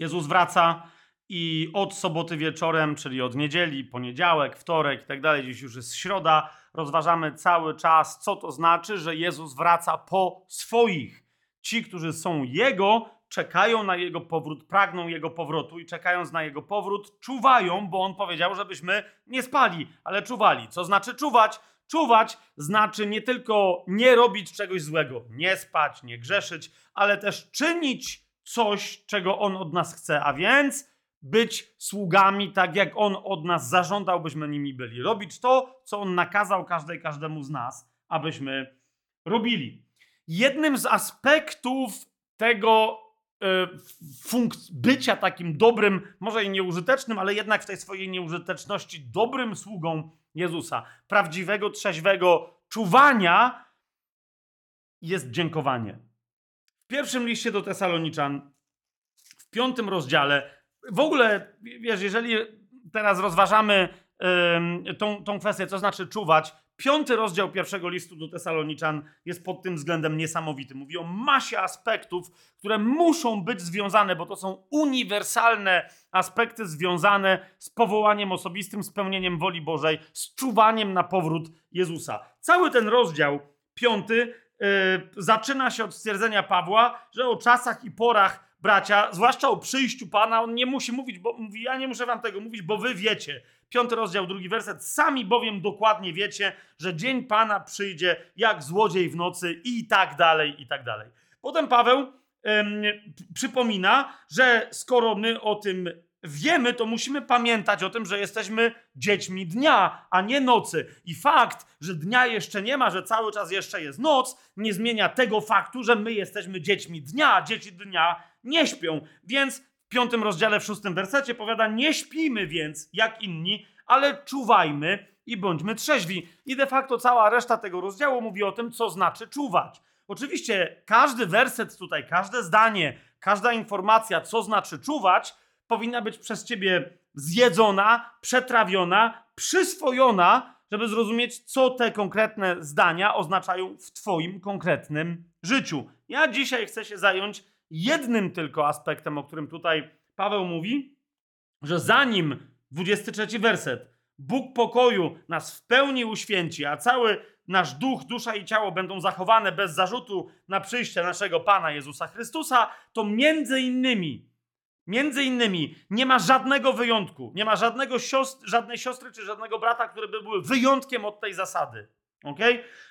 Jezus wraca i od soboty wieczorem, czyli od niedzieli, poniedziałek, wtorek i tak dalej, dziś już jest środa, rozważamy cały czas, co to znaczy, że Jezus wraca po swoich. Ci, którzy są Jego, czekają na Jego powrót, pragną Jego powrotu i czekając na Jego powrót, czuwają, bo On powiedział, żebyśmy nie spali, ale czuwali. Co znaczy czuwać? Czuwać znaczy nie tylko nie robić czegoś złego, nie spać, nie grzeszyć, ale też czynić coś, czego On od nas chce, a więc być sługami, tak jak On od nas zażądał, byśmy nimi byli. Robić to, co On nakazał każdej, każdemu z nas, abyśmy robili. Jednym z aspektów tego e, bycia takim dobrym, może i nieużytecznym, ale jednak w tej swojej nieużyteczności dobrym sługą Jezusa, prawdziwego, trzeźwego czuwania jest dziękowanie. Pierwszym liście do Tesaloniczan, w piątym rozdziale, w ogóle, wiesz, jeżeli teraz rozważamy tą, tą kwestię, co znaczy czuwać, piąty rozdział pierwszego listu do Tesaloniczan jest pod tym względem niesamowity. Mówi o masie aspektów, które muszą być związane, bo to są uniwersalne aspekty związane z powołaniem osobistym, spełnieniem woli Bożej, z czuwaniem na powrót Jezusa. Cały ten rozdział piąty yy, zaczyna się od stwierdzenia Pawła, że o czasach i porach bracia, zwłaszcza o przyjściu Pana, on nie musi mówić, bo mówi, ja nie muszę wam tego mówić, bo wy wiecie. Piąty rozdział, drugi werset. Sami bowiem dokładnie wiecie, że dzień Pana przyjdzie jak złodziej w nocy i tak dalej, i tak dalej. Potem Paweł ym, przypomina, że skoro my o tym wiemy, to musimy pamiętać o tym, że jesteśmy dziećmi dnia, a nie nocy. I fakt, że dnia jeszcze nie ma, że cały czas jeszcze jest noc, nie zmienia tego faktu, że my jesteśmy dziećmi dnia. Dzieci dnia nie śpią. Więc w piątym rozdziale, w szóstym wersecie powiada: Nie śpimy więc jak inni, ale czuwajmy i bądźmy trzeźwi. I de facto cała reszta tego rozdziału mówi o tym, co znaczy czuwać. Oczywiście każdy werset tutaj, każde zdanie, każda informacja, co znaczy czuwać, powinna być przez ciebie zjedzona, przetrawiona, przyswojona, żeby zrozumieć, co te konkretne zdania oznaczają w Twoim konkretnym życiu. Ja dzisiaj chcę się zająć jednym tylko aspektem, o którym tutaj Paweł mówi, że zanim 23 werset, Bóg pokoju nas w pełni uświęci, a cały nasz duch, dusza i ciało będą zachowane bez zarzutu na przyjście naszego Pana Jezusa Chrystusa, to między innymi Między innymi nie ma żadnego wyjątku, nie ma żadnego siostr, żadnej siostry czy żadnego brata, które by były wyjątkiem od tej zasady. ok?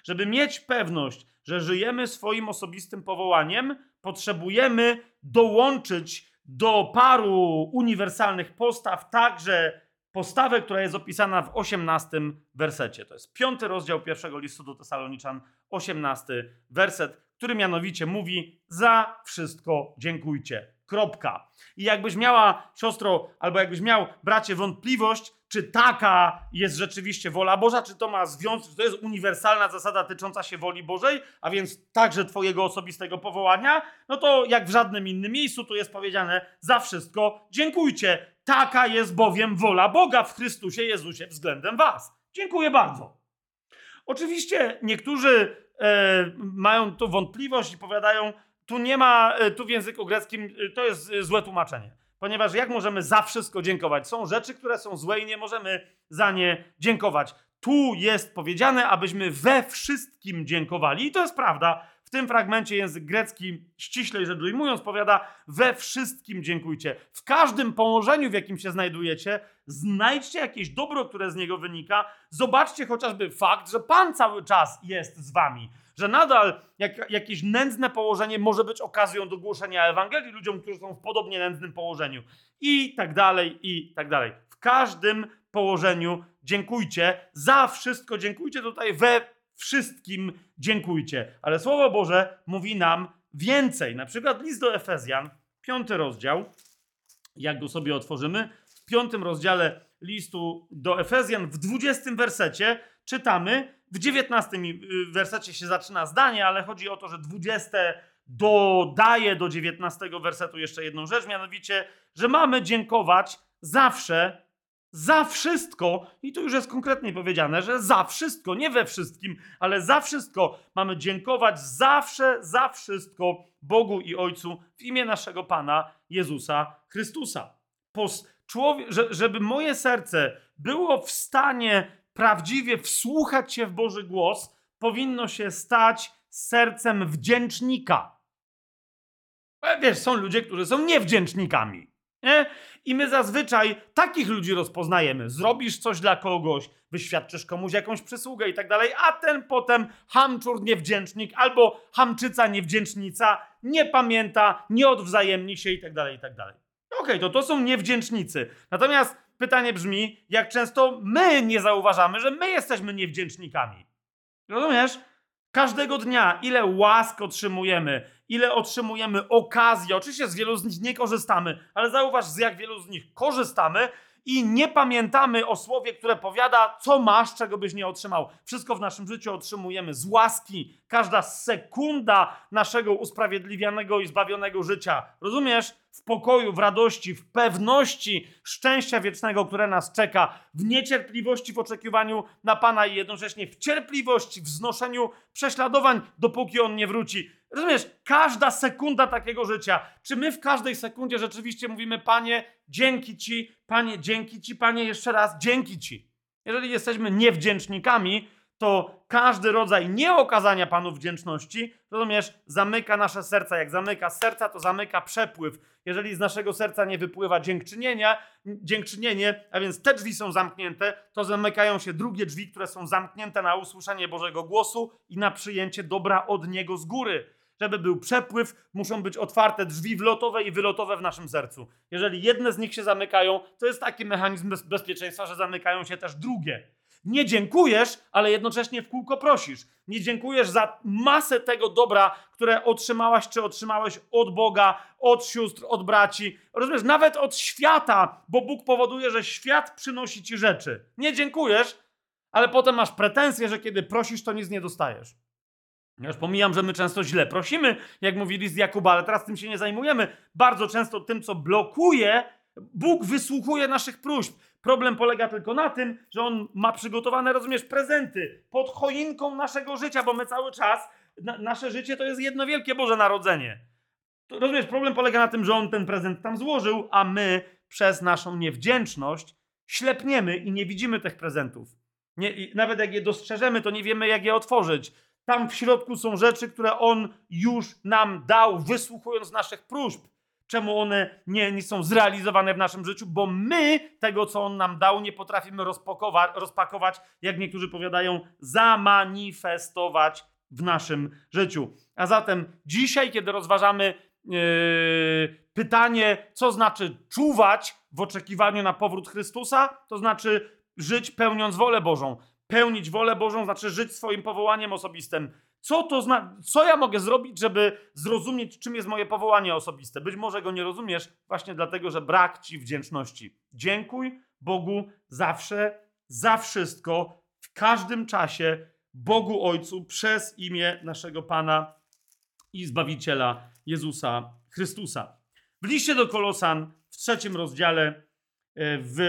Żeby mieć pewność, że żyjemy swoim osobistym powołaniem, potrzebujemy dołączyć do paru uniwersalnych postaw także postawę, która jest opisana w 18 wersecie. To jest piąty rozdział pierwszego listu do Tesaloniczan, 18 werset, który mianowicie mówi: Za wszystko dziękujcie. Kropka. I jakbyś miała, siostro, albo jakbyś miał, bracie, wątpliwość, czy taka jest rzeczywiście wola Boża, czy to ma związek, czy to jest uniwersalna zasada tycząca się woli Bożej, a więc także Twojego osobistego powołania, no to jak w żadnym innym miejscu tu jest powiedziane, za wszystko dziękujcie. Taka jest bowiem wola Boga w Chrystusie Jezusie względem Was. Dziękuję bardzo. Oczywiście niektórzy e, mają tu wątpliwość i powiadają, tu nie ma, e, tu w języku greckim e, to jest e, złe tłumaczenie. Ponieważ jak możemy za wszystko dziękować? Są rzeczy, które są złe i nie możemy za nie dziękować. Tu jest powiedziane, abyśmy we wszystkim dziękowali. I to jest prawda. W tym fragmencie język grecki, ściślej rzecz ujmując, powiada: we wszystkim dziękujcie. W każdym położeniu, w jakim się znajdujecie, znajdźcie jakieś dobro, które z niego wynika. Zobaczcie chociażby fakt, że Pan cały czas jest z wami że nadal jak, jakieś nędzne położenie może być okazją do głoszenia Ewangelii ludziom, którzy są w podobnie nędznym położeniu. I tak dalej, i tak dalej. W każdym położeniu dziękujcie. Za wszystko dziękujcie. Tutaj we wszystkim dziękujcie. Ale Słowo Boże mówi nam więcej. Na przykład list do Efezjan, piąty rozdział. Jak go sobie otworzymy? W piątym rozdziale listu do Efezjan, w dwudziestym wersecie czytamy, w 19 y, wersecie się zaczyna zdanie, ale chodzi o to, że 20 dodaje do 19 wersetu jeszcze jedną rzecz, mianowicie, że mamy dziękować zawsze za wszystko, i tu już jest konkretnie powiedziane, że za wszystko, nie we wszystkim, ale za wszystko mamy dziękować zawsze, za wszystko Bogu i Ojcu w imię naszego Pana Jezusa Chrystusa. Pos, człowiek, że, żeby moje serce było w stanie prawdziwie wsłuchać się w Boży głos, powinno się stać sercem wdzięcznika. E, Wiesz, są ludzie, którzy są niewdzięcznikami. Nie? I my zazwyczaj takich ludzi rozpoznajemy. Zrobisz coś dla kogoś, wyświadczysz komuś jakąś przysługę i tak dalej, a ten potem hamczur niewdzięcznik albo hamczyca niewdzięcznica nie pamięta, nie odwzajemni się i tak dalej, i tak dalej. Okej, to to są niewdzięcznicy. Natomiast pytanie brzmi, jak często my nie zauważamy, że my jesteśmy niewdzięcznikami. Rozumiesz? Każdego dnia, ile łask otrzymujemy, ile otrzymujemy okazji. Oczywiście z wielu z nich nie korzystamy, ale zauważ, z jak wielu z nich korzystamy i nie pamiętamy o słowie, które powiada, co masz, czego byś nie otrzymał. Wszystko w naszym życiu otrzymujemy z łaski. Każda sekunda naszego usprawiedliwianego i zbawionego życia. Rozumiesz? W pokoju, w radości, w pewności szczęścia wiecznego, które nas czeka, w niecierpliwości, w oczekiwaniu na Pana i jednocześnie w cierpliwości, w znoszeniu prześladowań, dopóki On nie wróci. Rozumiesz, każda sekunda takiego życia, czy my w każdej sekundzie rzeczywiście mówimy, Panie, dzięki Ci, Panie, dzięki Ci, Panie, jeszcze raz, dzięki Ci. Jeżeli jesteśmy niewdzięcznikami, to każdy rodzaj nieokazania Panu wdzięczności, rozumiesz, zamyka nasze serca. Jak zamyka serca, to zamyka przepływ. Jeżeli z naszego serca nie wypływa dziękczynienia, dziękczynienie, a więc te drzwi są zamknięte, to zamykają się drugie drzwi, które są zamknięte na usłyszenie Bożego głosu i na przyjęcie dobra od Niego z góry. Żeby był przepływ, muszą być otwarte drzwi wlotowe i wylotowe w naszym sercu. Jeżeli jedne z nich się zamykają, to jest taki mechanizm bez bezpieczeństwa, że zamykają się też drugie. Nie dziękujesz, ale jednocześnie w kółko prosisz. Nie dziękujesz za masę tego dobra, które otrzymałaś czy otrzymałeś od Boga, od sióstr, od braci, rozumiesz, nawet od świata, bo Bóg powoduje, że świat przynosi ci rzeczy. Nie dziękujesz, ale potem masz pretensje, że kiedy prosisz, to nic nie dostajesz. Ja już pomijam, że my często źle prosimy, jak mówili z Jakuba, ale teraz tym się nie zajmujemy. Bardzo często tym, co blokuje, Bóg wysłuchuje naszych próśb. Problem polega tylko na tym, że On ma przygotowane, rozumiesz, prezenty pod choinką naszego życia, bo my cały czas, na, nasze życie to jest jedno wielkie Boże Narodzenie. To, rozumiesz, problem polega na tym, że On ten prezent tam złożył, a my przez naszą niewdzięczność ślepniemy i nie widzimy tych prezentów. Nie, nawet jak je dostrzeżemy, to nie wiemy, jak je otworzyć. Tam w środku są rzeczy, które On już nam dał, wysłuchując naszych próśb. Czemu one nie, nie są zrealizowane w naszym życiu? Bo my tego, co On nam dał, nie potrafimy rozpakować, jak niektórzy powiadają, zamanifestować w naszym życiu. A zatem dzisiaj, kiedy rozważamy yy, pytanie, co znaczy czuwać w oczekiwaniu na powrót Chrystusa, to znaczy żyć pełniąc wolę Bożą. Pełnić wolę Bożą znaczy żyć swoim powołaniem osobistym. Co to zna, co ja mogę zrobić, żeby zrozumieć, czym jest moje powołanie osobiste? Być może go nie rozumiesz właśnie dlatego, że brak ci wdzięczności. Dziękuj Bogu zawsze, za wszystko, w każdym czasie, Bogu Ojcu, przez imię naszego Pana i Zbawiciela Jezusa Chrystusa. W liście do Kolosan w trzecim rozdziale, e, w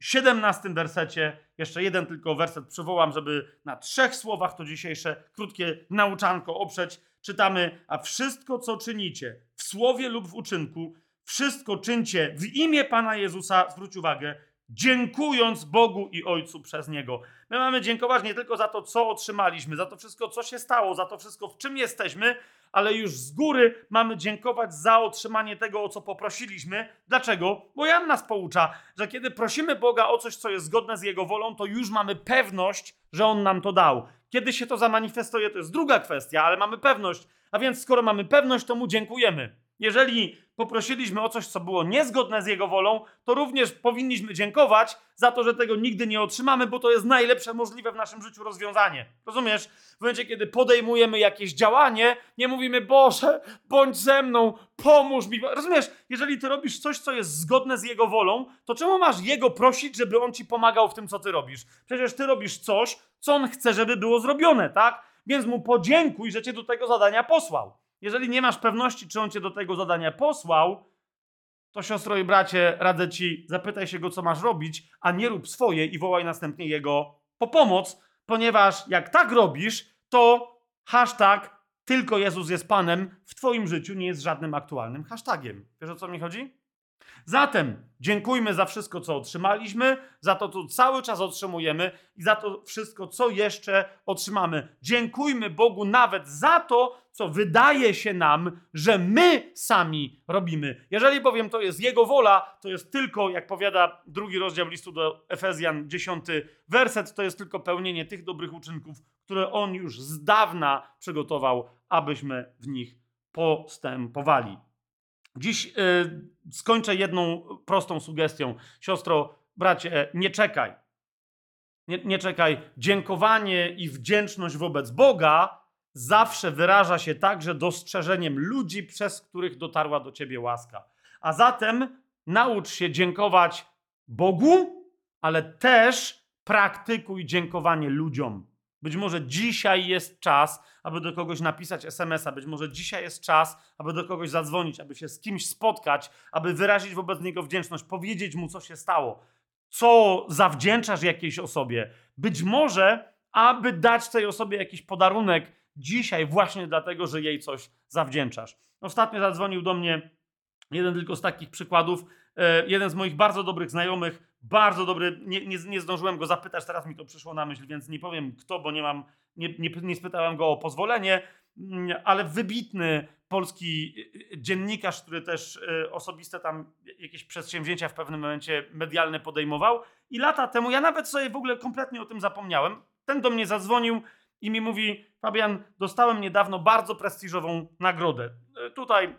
17 wersecie, jeszcze jeden tylko werset przywołam, żeby na trzech słowach to dzisiejsze krótkie nauczanko oprzeć. Czytamy, a wszystko, co czynicie w słowie lub w uczynku, wszystko czyńcie w imię Pana Jezusa, zwróć uwagę, dziękując Bogu i Ojcu przez Niego. My mamy dziękować nie tylko za to, co otrzymaliśmy, za to wszystko, co się stało, za to wszystko, w czym jesteśmy, ale już z góry mamy dziękować za otrzymanie tego, o co poprosiliśmy. Dlaczego? Bo Jan nas poucza, że kiedy prosimy Boga o coś, co jest zgodne z Jego wolą, to już mamy pewność, że On nam to dał. Kiedy się to zamanifestuje, to jest druga kwestia, ale mamy pewność. A więc skoro mamy pewność, to Mu dziękujemy. Jeżeli poprosiliśmy o coś, co było niezgodne z Jego wolą, to również powinniśmy dziękować za to, że tego nigdy nie otrzymamy, bo to jest najlepsze możliwe w naszym życiu rozwiązanie. Rozumiesz? W momencie, kiedy podejmujemy jakieś działanie, nie mówimy, Boże, bądź ze mną, pomóż mi. Rozumiesz? Jeżeli ty robisz coś, co jest zgodne z Jego wolą, to czemu masz Jego prosić, żeby On ci pomagał w tym, co ty robisz? Przecież ty robisz coś, co On chce, żeby było zrobione, tak? Więc Mu podziękuj, że cię do tego zadania posłał. Jeżeli nie masz pewności, czy on cię do tego zadania posłał, to siostro i bracie, radzę ci, zapytaj się go, co masz robić, a nie rób swoje i wołaj następnie jego po pomoc, ponieważ jak tak robisz, to hashtag tylko Jezus jest Panem w twoim życiu nie jest żadnym aktualnym hashtagiem. Wiesz o co mi chodzi? Zatem dziękujmy za wszystko, co otrzymaliśmy, za to, co cały czas otrzymujemy i za to wszystko, co jeszcze otrzymamy. Dziękujmy Bogu nawet za to, co wydaje się nam, że my sami robimy. Jeżeli bowiem to jest Jego wola, to jest tylko, jak powiada drugi rozdział listu do Efezjan, dziesiąty werset, to jest tylko pełnienie tych dobrych uczynków, które On już z dawna przygotował, abyśmy w nich postępowali. Dziś y, skończę jedną prostą sugestią. Siostro, bracie, nie czekaj. Nie, nie czekaj. Dziękowanie i wdzięczność wobec Boga zawsze wyraża się także dostrzeżeniem ludzi, przez których dotarła do ciebie łaska. A zatem naucz się dziękować Bogu, ale też praktykuj dziękowanie ludziom. Być może dzisiaj jest czas, aby do kogoś napisać SMS-a, być może dzisiaj jest czas, aby do kogoś zadzwonić, aby się z kimś spotkać, aby wyrazić wobec niego wdzięczność, powiedzieć mu, co się stało, co zawdzięczasz jakiejś osobie. Być może, aby dać tej osobie jakiś podarunek dzisiaj, właśnie dlatego, że jej coś zawdzięczasz. Ostatnio zadzwonił do mnie jeden tylko z takich przykładów, e, jeden z moich bardzo dobrych znajomych, bardzo dobry, nie, nie, nie, zdążyłem go zapytać, teraz mi to przyszło na myśl, więc nie powiem kto, bo nie mam, nie, nie, nie spytałem go o pozwolenie, mm, ale wybitny polski y, y, dziennikarz, który też y, osobiste tam jakieś przedsięwzięcia w pewnym momencie medialne podejmował. I lata temu, ja nawet sobie w ogóle kompletnie o tym zapomniałem, ten do mnie zadzwonił i mi mówi, Fabian, dostałem niedawno bardzo prestiżową nagrodę. Tutaj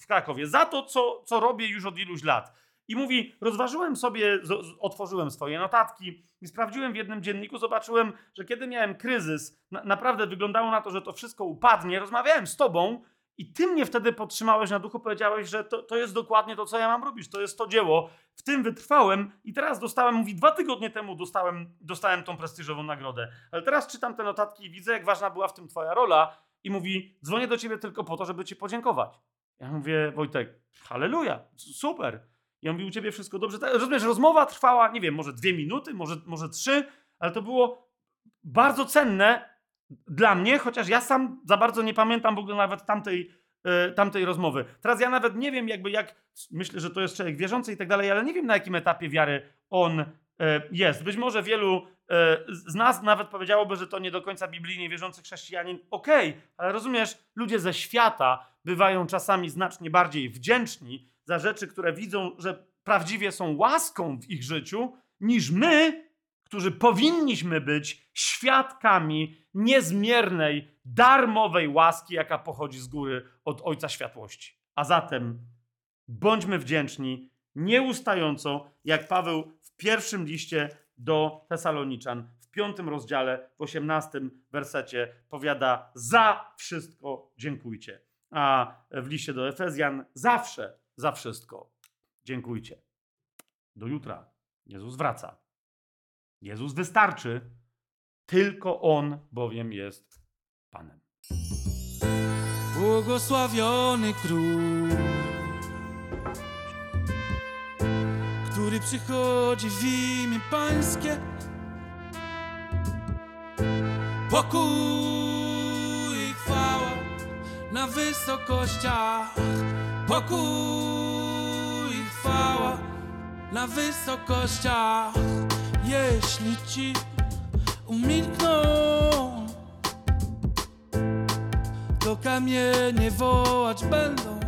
w Krakowie. Za to, co, co robię już od iluś lat. I mówi, rozważyłem sobie, otworzyłem swoje notatki i sprawdziłem w jednym dzienniku, zobaczyłem, że kiedy miałem kryzys, na, naprawdę wyglądało na to, że to wszystko upadnie, rozmawiałem z tobą i ty mnie wtedy podtrzymałeś na duchu, powiedziałeś, że to, to jest dokładnie to, co ja mam robić, to jest to dzieło. W tym wytrwałem i teraz dostałem, mówi, dwa tygodnie temu dostałem, dostałem tą prestiżową nagrodę. Ale teraz czytam te notatki i widzę, jak ważna była w tym twoja rola i mówi, dzwonię do ciebie tylko po to, żeby ci podziękować. Ja mówię, Wojtek, halleluja, super. Ja mówię, u ciebie wszystko dobrze. Rozumiesz, rozmowa trwała, nie wiem, może dwie minuty, może, może trzy, ale to było bardzo cenne dla mnie, chociaż ja sam za bardzo nie pamiętam w ogóle nawet tamtej, e, tamtej rozmowy. Teraz ja nawet nie wiem, jakby jak, myślę, że to jest człowiek wierzący i tak dalej, ale nie wiem na jakim etapie wiary on jest. Być może wielu e, z nas nawet powiedziałoby, że to nie do końca biblijnie wierzący chrześcijanin. Okej, okay, ale rozumiesz, ludzie ze świata bywają czasami znacznie bardziej wdzięczni za rzeczy, które widzą, że prawdziwie są łaską w ich życiu, niż my, którzy powinniśmy być świadkami niezmiernej, darmowej łaski, jaka pochodzi z góry od Ojca Światłości. A zatem bądźmy wdzięczni nieustająco, jak Paweł pierwszym liście do Tesaloniczan, w piątym rozdziale, w osiemnastym wersecie powiada: Za wszystko dziękujcie. A w liście do Efezjan zawsze za wszystko. Dziękujcie. Do jutra. Jezus wraca. Jezus wystarczy. Tylko On bowiem jest Panem. Błogosławiony król, który przychodzi w imię Pańskie. Pokój i chwała na wysokościach. Pokój i chwała na wysokościach. Jeśli ci umilkną To kamienie wołać będą